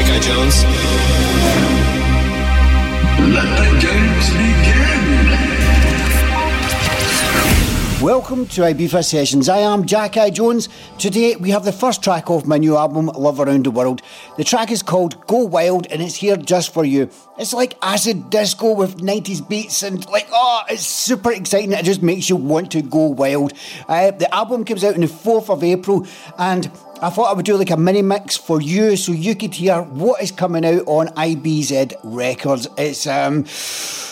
Jack Eye Jones. Let the games begin. Welcome to Ibiza Sessions. I am Jack Eye Jones. Today we have the first track off my new album, Love Around the World. The track is called Go Wild and it's here just for you. It's like acid disco with 90s beats and like, oh, it's super exciting. It just makes you want to go wild. Uh, the album comes out on the 4th of April and I thought I would do like a mini mix for you so you could hear what is coming out on IBZ Records. It's um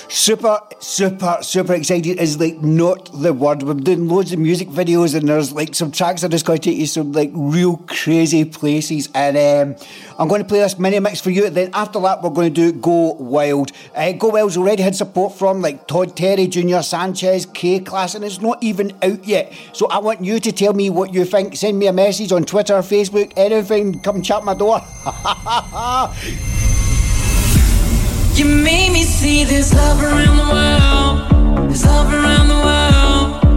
super, super, super excited is like not the word. We're doing loads of music videos and there's like some tracks that are just going to take you some like real crazy places. And um, I'm going to play this mini mix for you. Then after that, we're going to do Go Wild. Uh, Go Wild's already had support from like Todd Terry, Junior Sanchez, K-Klass, and it's not even out yet. So I want you to tell me what you think. Send me a message on Twitter, Facebook, anything. Come chat my door. You made me see this love around the world. This love around the world.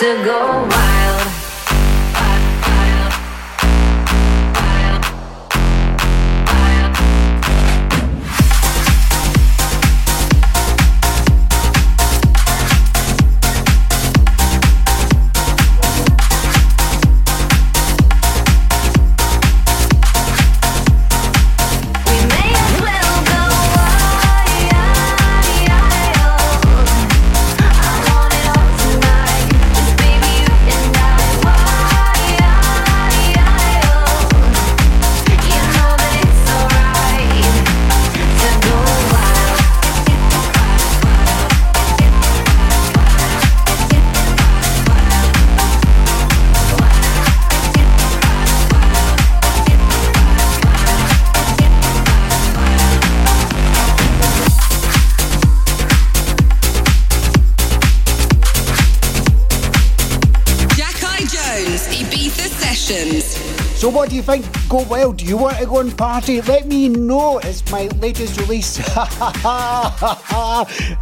to go by. go well. Do you want to go and party? Let me know. It's my latest release.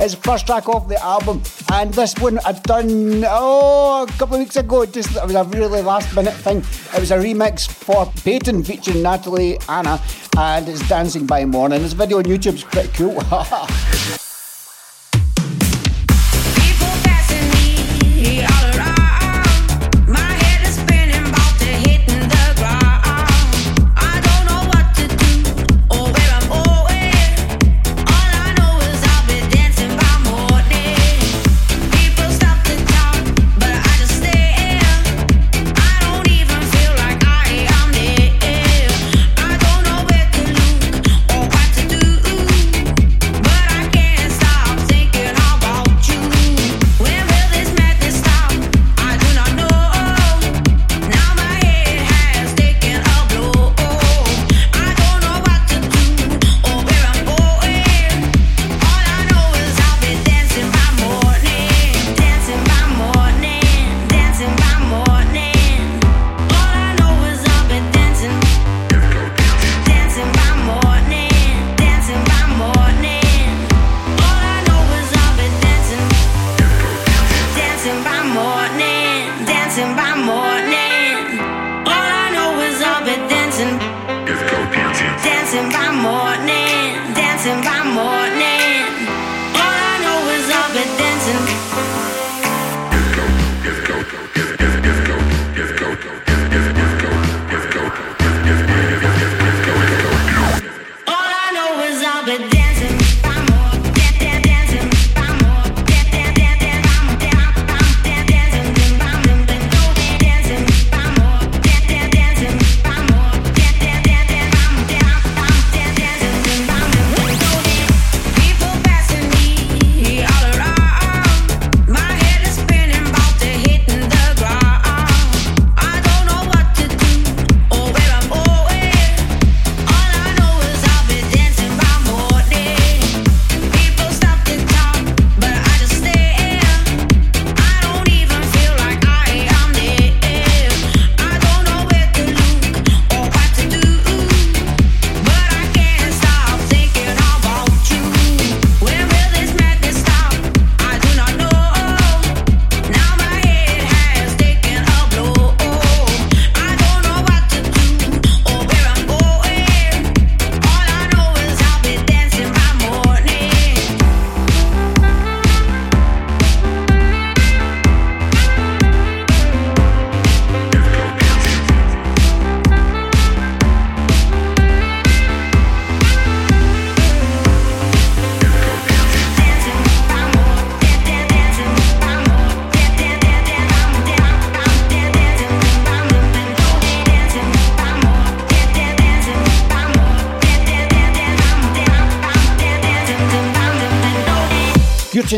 it's first track off the album. And this one I've done, oh, a couple of weeks ago. Just, it was a really last minute thing. It was a remix for Peyton featuring Natalie Anna. And it's Dancing by Morning. This video on YouTube's pretty cool.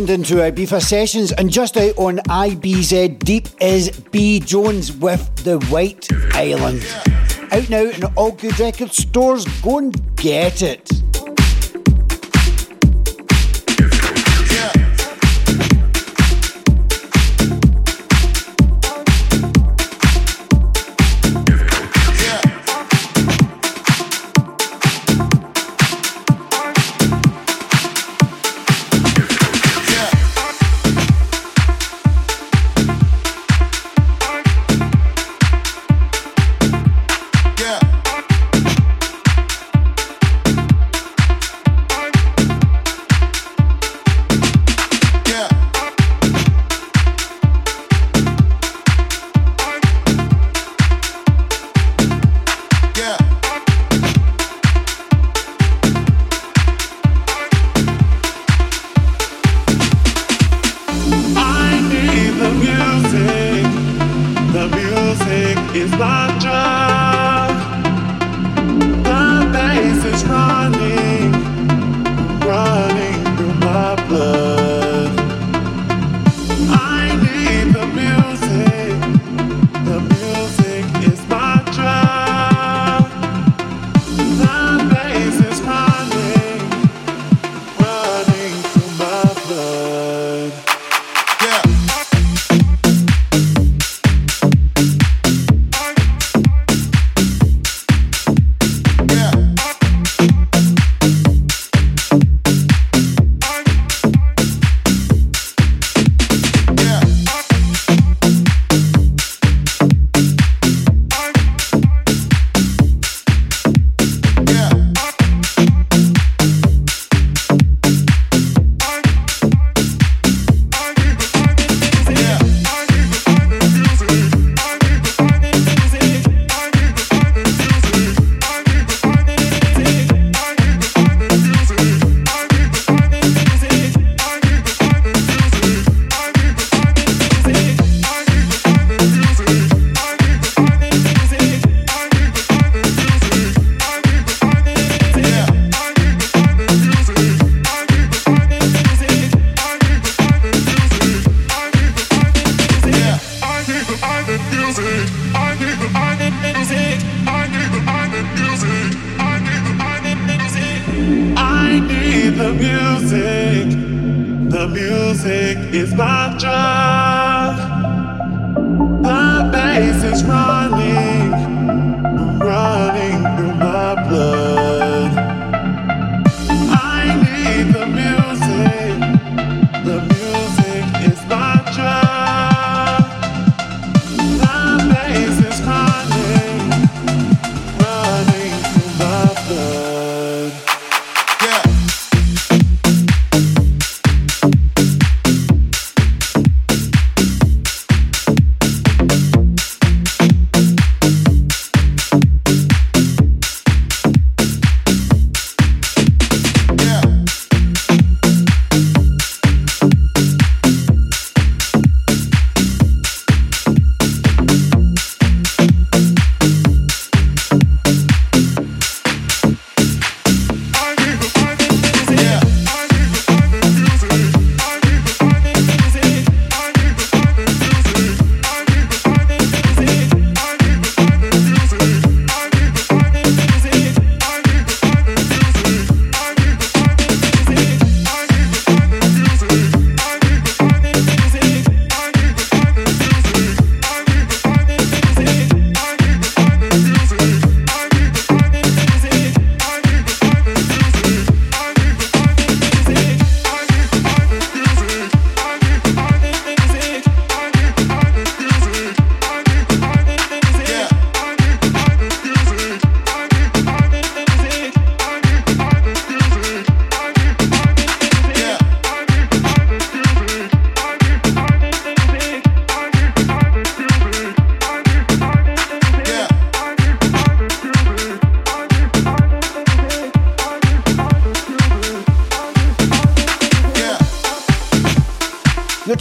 tuned into Ibiza Sessions, and just out on IBZ Deep is B Jones with The White Island. Out now in all good record stores, go and get it.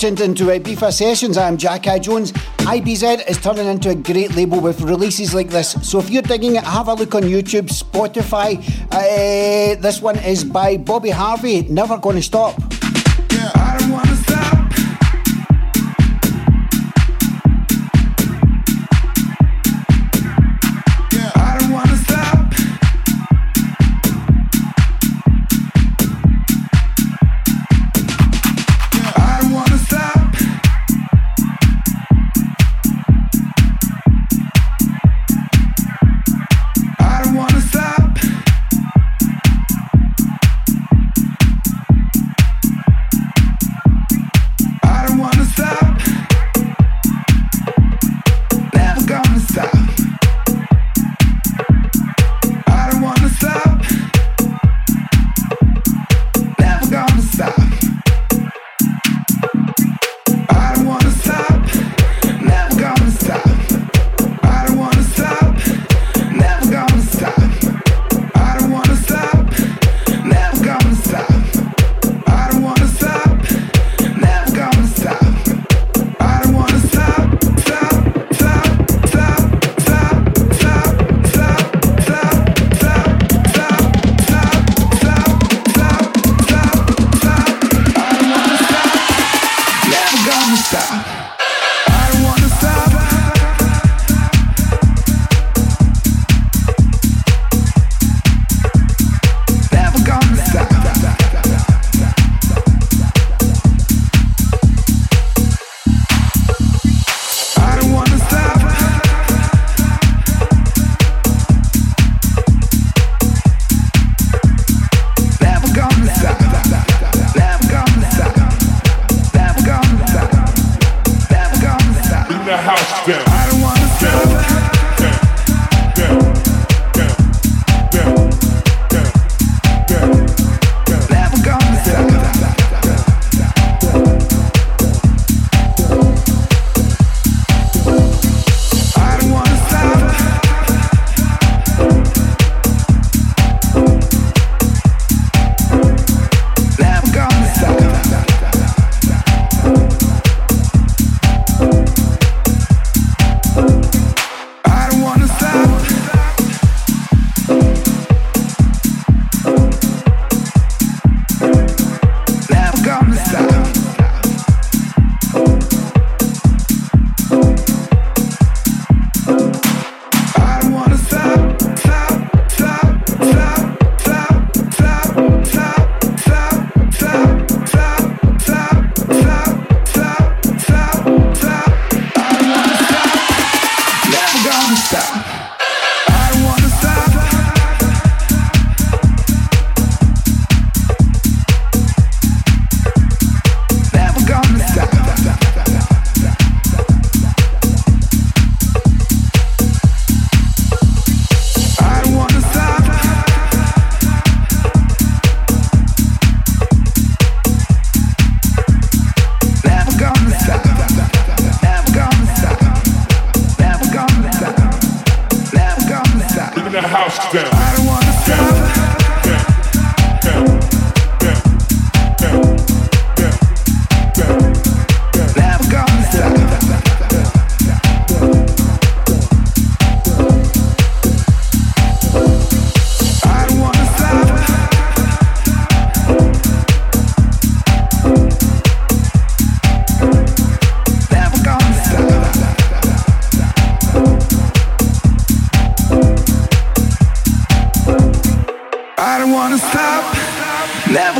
Tuned into Ibiza Sessions. I'm Jack Eye Jones. IBZ is turning into a great label with releases like this. So if you're digging it, have a look on YouTube, Spotify. Uh, this one is by Bobby Harvey. Never gonna stop.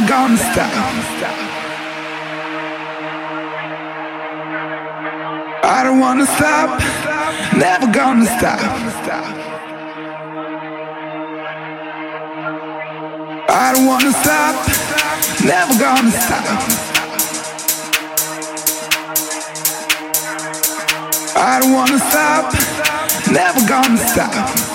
gangster. I don't wanna stop, never gonna stop. I don't wanna stop, never gonna stop. I don't wanna stop, never gonna stop.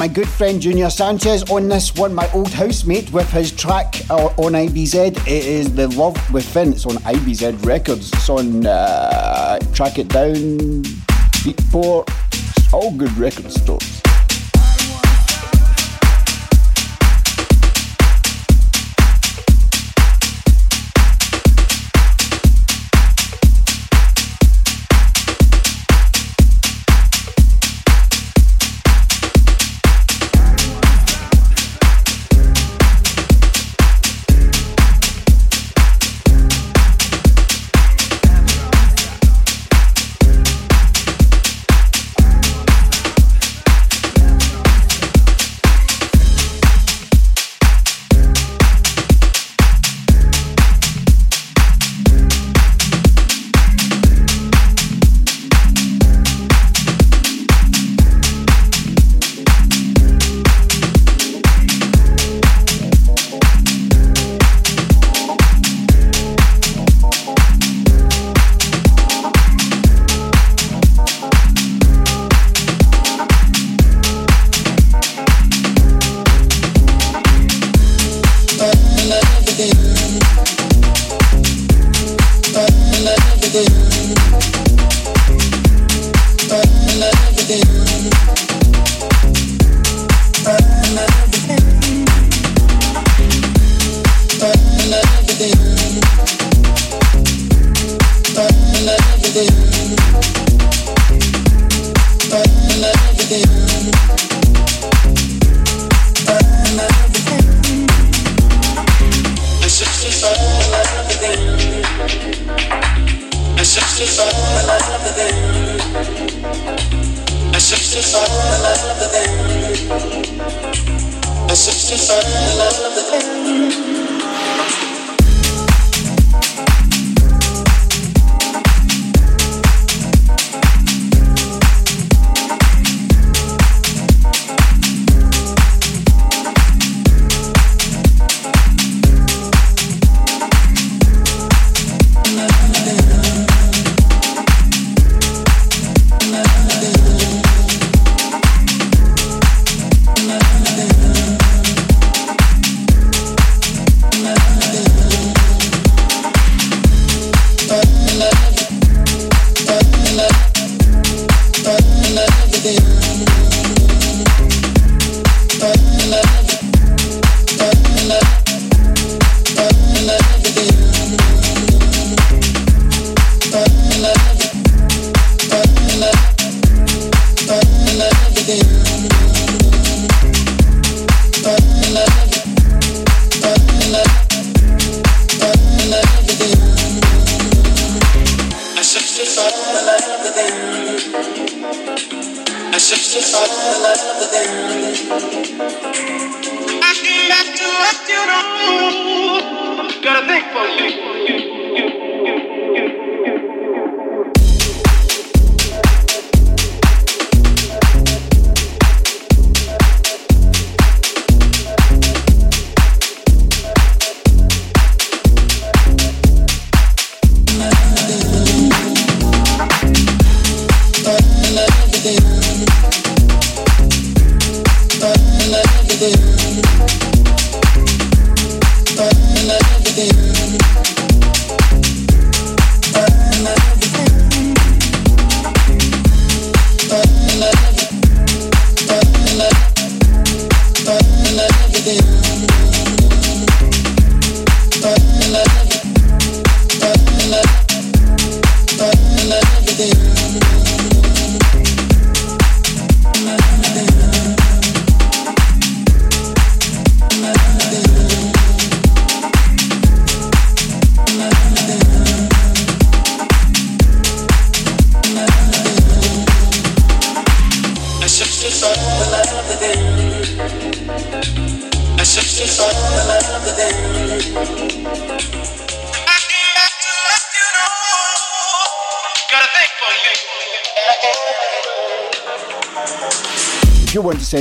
My good friend Junior Sanchez on this one, my old housemate with his track uh, on IBZ. It is The Love Within. It's on IBZ Records. It's on uh, Track It Down, Beatport, all good record stores.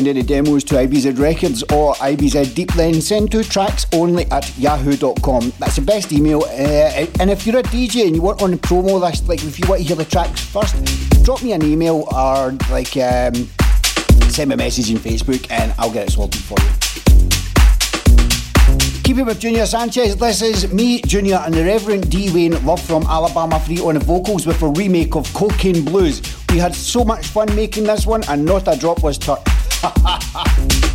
Any demos to IBZ Records or IBZ Deepline, send two tracks only at yahoo.com. That's the best email. Uh, and if you're a DJ and you want on the promo list, like if you want to hear the tracks first, drop me an email or like um, send me a message in Facebook and I'll get it sorted for you. Keep it with Junior Sanchez. This is me, Junior, and the Reverend D. Wayne, Love from Alabama 3 on the vocals with a remake of Cocaine Blues. We had so much fun making this one, and not a drop was touched ha ha ha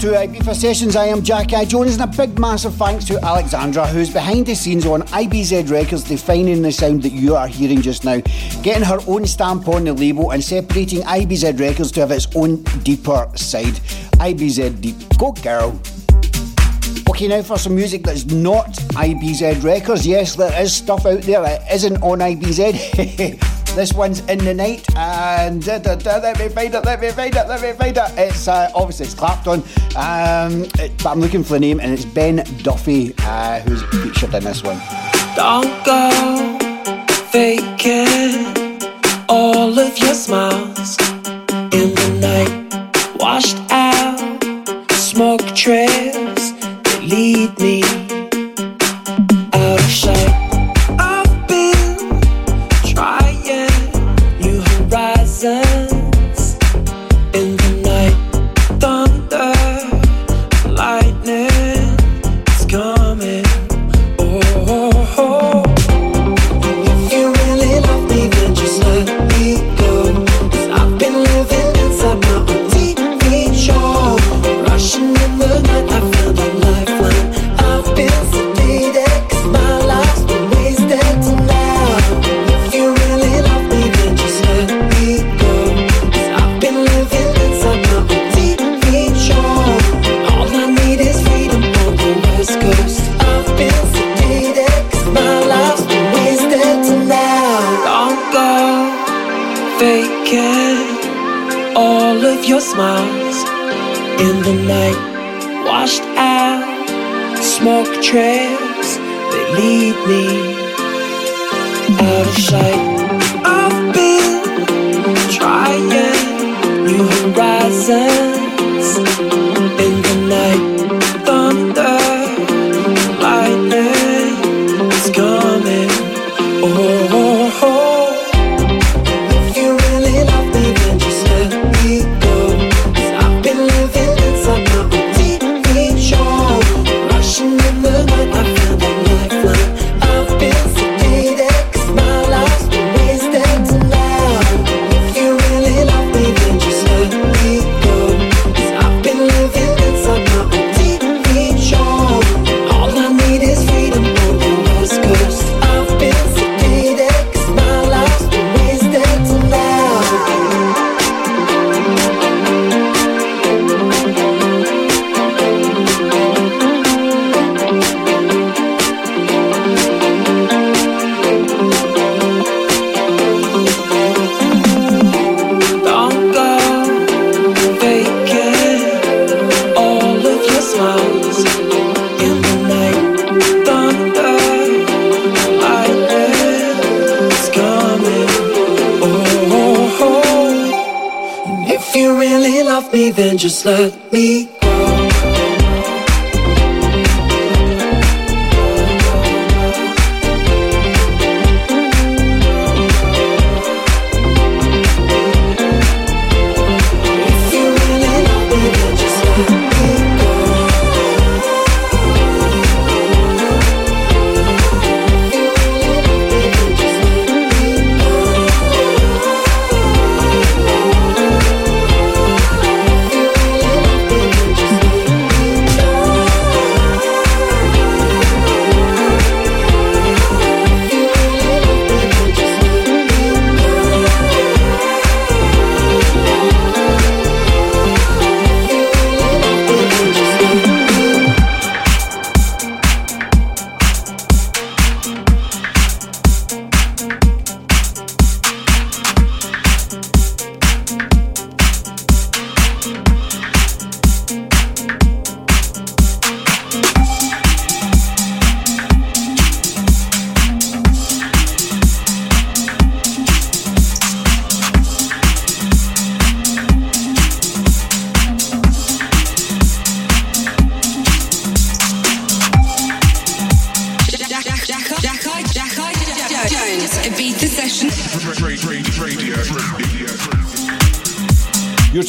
You're Ibiza Sessions. I am Jack Eye Jones, and a big, massive thanks to Alexandra, who's behind the scenes on IBZ Records, defining the sound that you are hearing just now, getting her own stamp on the label and separating IBZ Records to have its own deeper side. IBZ Deep. Go, girl. Okay, now for some music that's not IBZ Records. Yes, there is stuff out there that isn't on IBZ. this one's in the night, and da, da, da, let me find it, let me find it, let me find it. It's uh, obviously it's Clapton, um, it- but I'm looking for the name, and it's Ben Duffy uh, who's featured in this one. Don't go faking all of your smiles in the night. Then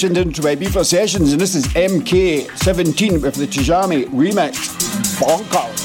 Tuned into Ibiza Sessions, and this is MK17 with the Tijami remix. Bonker.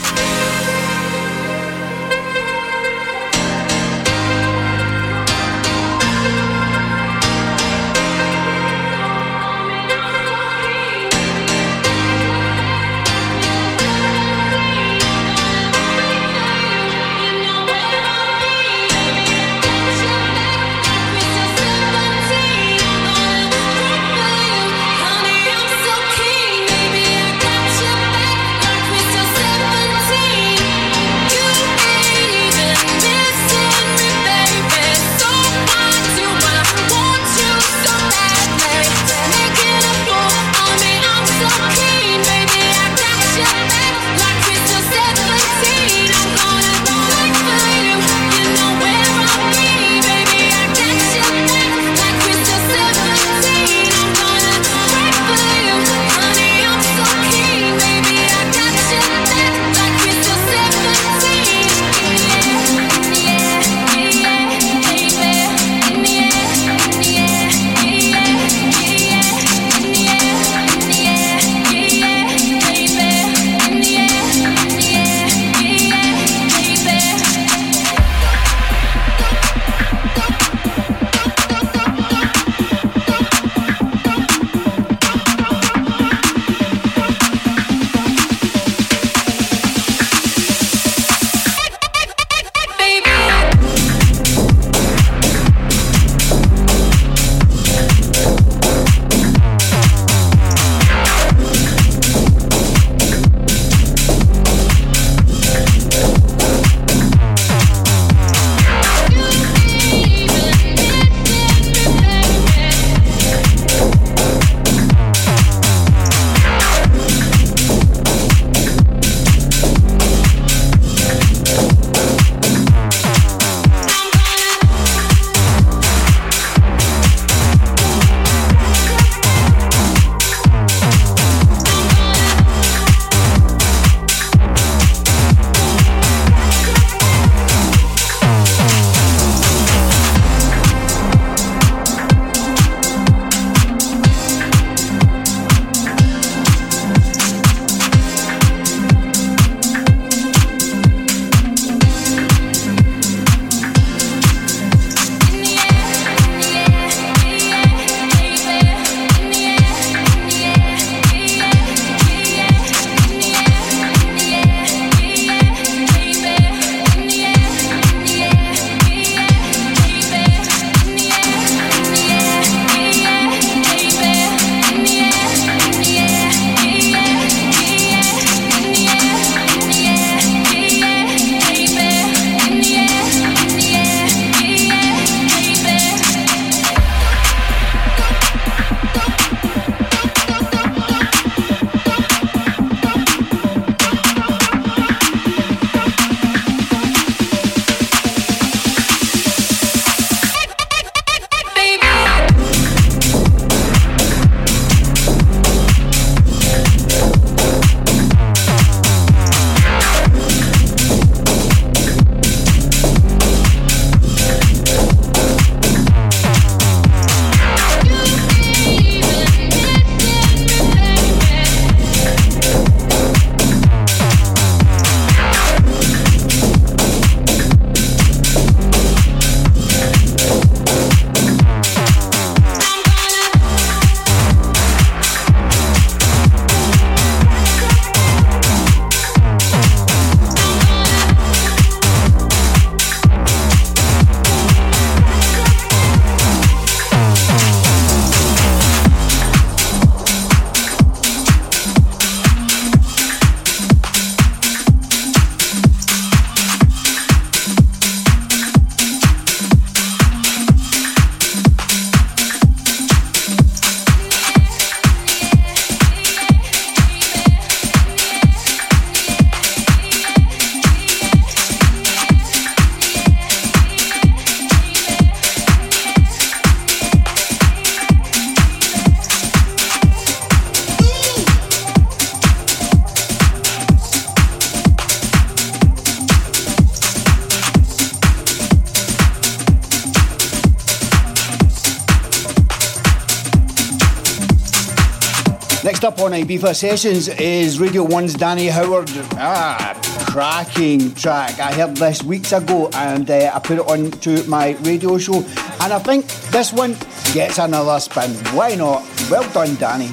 Ibiza Sessions is Radio 1's Danny Howard. Ah, cracking track. I heard this weeks ago and uh, I put it on to my radio show. And I think this one gets another spin. Why not? Well done, Danny.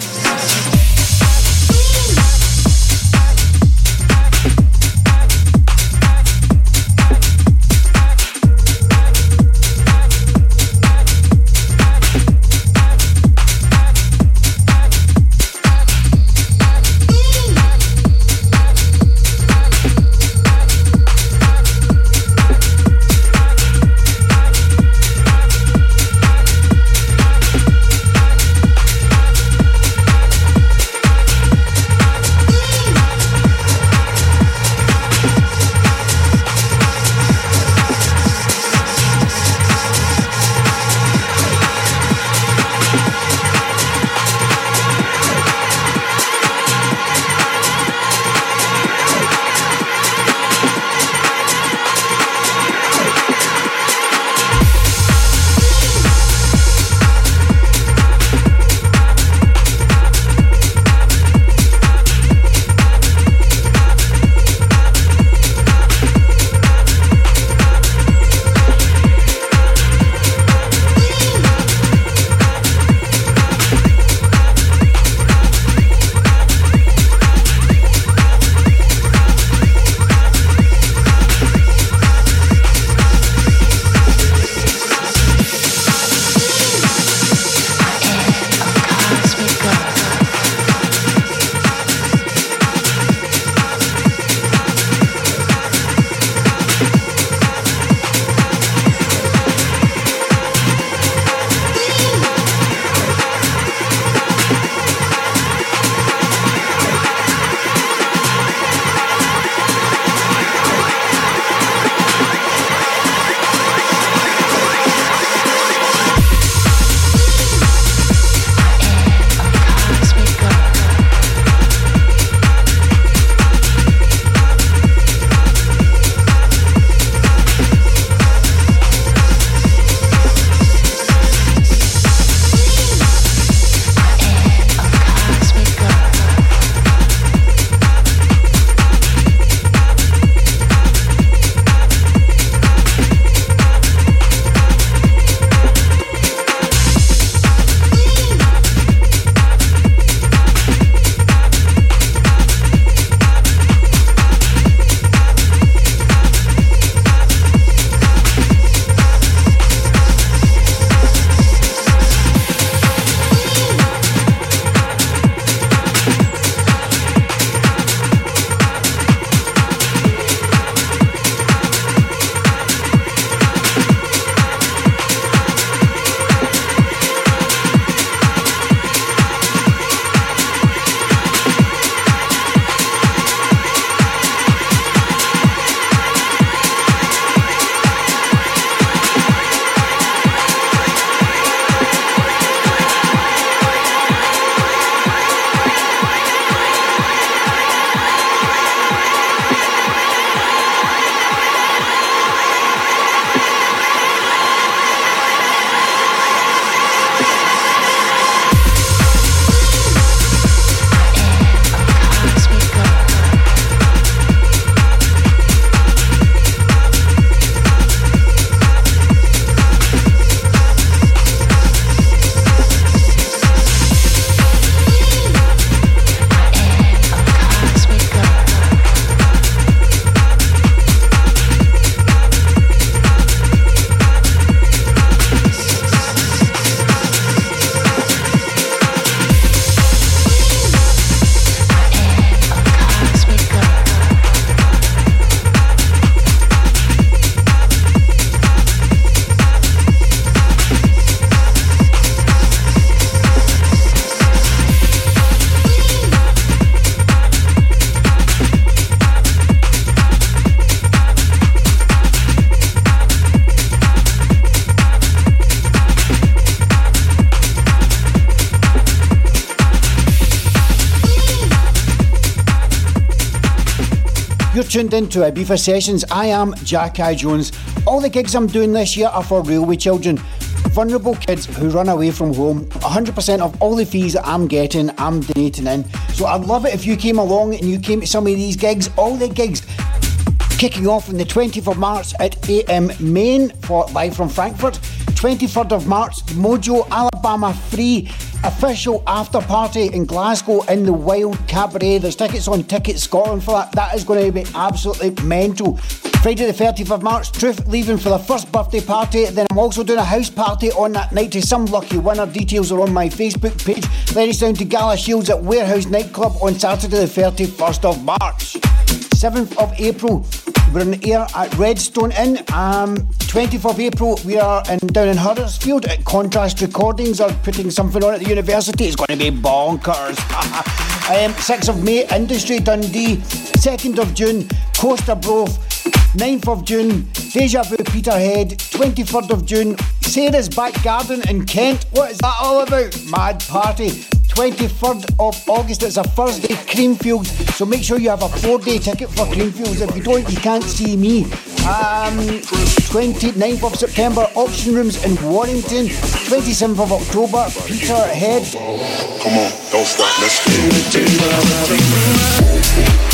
Tuned into Ibiza Sessions. I am Jack Eye Jones. All the gigs I'm doing this year are for Railway Children. vulnerable kids who run away from home. 100% of all the fees I'm getting, I'm donating in. So I'd love it if you came along and you came to some of these gigs, all the gigs kicking off on the 20th of March at AM Main for live from Frankfurt. 23rd of March, Mojo Alabama 3 official after party in Glasgow in the Wild Cabaret. There's tickets on Ticket Scotland for that. That is going to be absolutely mental. Friday the 30th of March, Truth leaving for the first birthday party. Then I'm also doing a house party on that night to some lucky winner. Details are on my Facebook page. Then it's down to Galashiels at Warehouse Nightclub on Saturday the 31st of March. 7th of April, we're in the air at Redstone Inn. Um, 20th of April, we are in down in Huddersfield at Contrast Recordings. Are putting something on at the university. It's going to be bonkers. um, 6th of May, Industry Dundee. 2nd of June, Costa Brove. 9th of June, Deja Vu Peterhead. 23rd of June, Sarah's Back Garden in Kent. What is that all about? Mad party. 23rd of August, it's a Thursday, Creamfields. So make sure you have a four day ticket for Creamfields. If you don't, you can't see me. Um, 29th of September, auction rooms in Warrington. 27th of October, Peterhead. Come on, don't stop, let's Hey,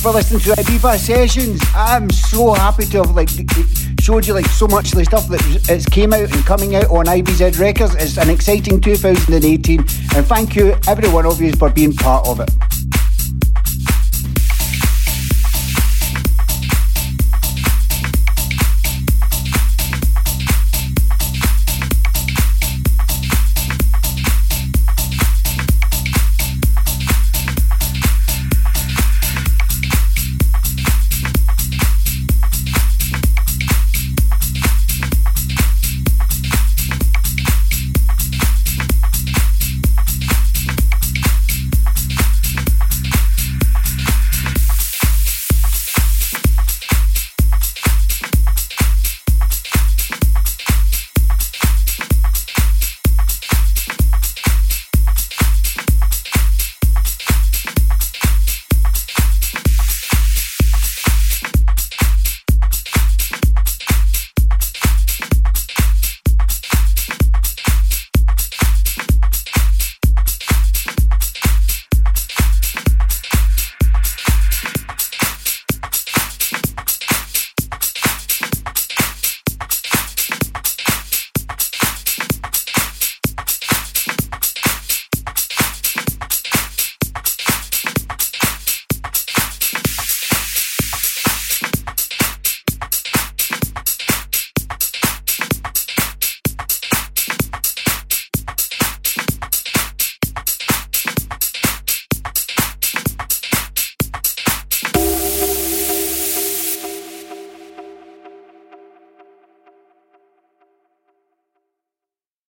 for listening to Ibiza Sessions. I'm so happy to have like showed you like so much of the stuff that it's came out and coming out on IBZ Records. It's an exciting 2018, and thank you every one of you for being part of it.